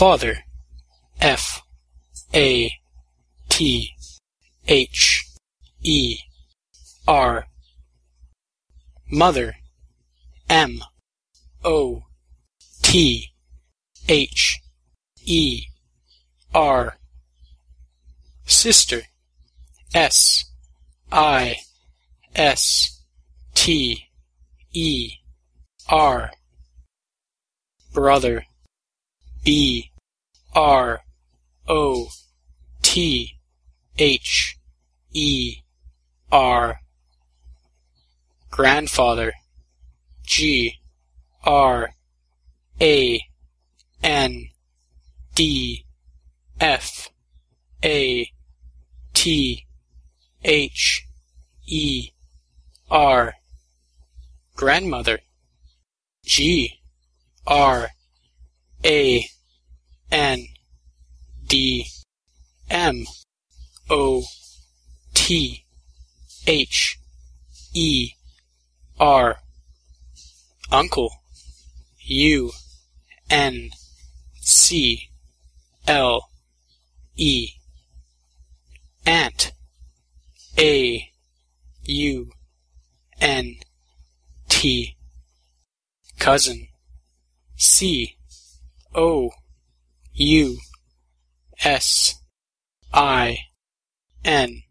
Father. F. A. T. H. E. R. Mother. M. O. T. H. E. R. Sister. S. I. S. T. E. R. Brother. B R O T H E R. Grandfather. G R A N D F A T H E R. Grandmother. G R A N D M O T H E R. Uncle U N C L E. Aunt A U N T. Cousin C O U S I N